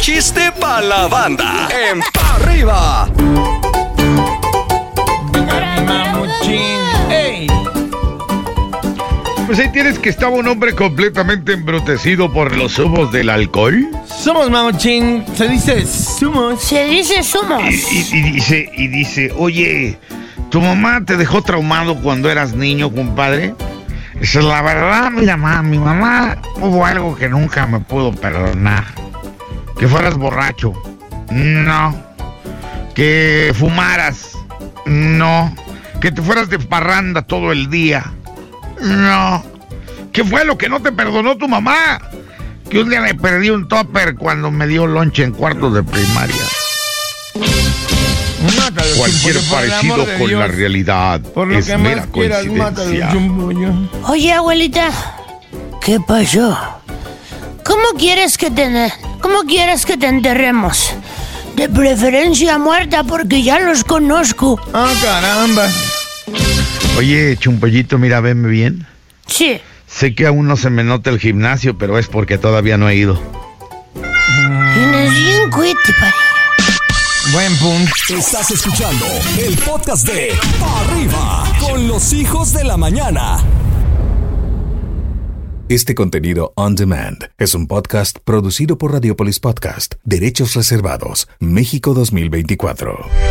chiste pa' la banda. En Pa' Arriba. Pues ahí tienes que estaba un hombre completamente embrutecido por los humos del alcohol. Somos Mamuchín. Se dice somos. Se dice sumos. Y, y- y dice, y dice, oye, ¿tu mamá te dejó traumado cuando eras niño, compadre? Dice, la verdad, mira, mamá, mi mamá hubo algo que nunca me pudo perdonar. Que fueras borracho. No. Que fumaras. No. Que te fueras de parranda todo el día. No. ¿Qué fue lo que no te perdonó tu mamá? Que un día le perdí un topper cuando me dio lonche en cuartos de primaria. Mátalo, Cualquier parecido con Dios. la realidad Por lo es que mera quieras, mátalo, coincidencia. Oye, abuelita, ¿qué pasó? ¿Cómo quieres que te cómo quieres que te enterremos? De preferencia muerta porque ya los conozco. Ah, caramba. Oye, Chumpollito, mira, venme bien. Sí. Sé que aún no se me nota el gimnasio, pero es porque todavía no he ido. Tienes bien cuete. Buen punto. Estás escuchando el podcast de Pa' Arriba con los hijos de la mañana. Este contenido on demand es un podcast producido por Radiopolis Podcast, Derechos Reservados, México 2024.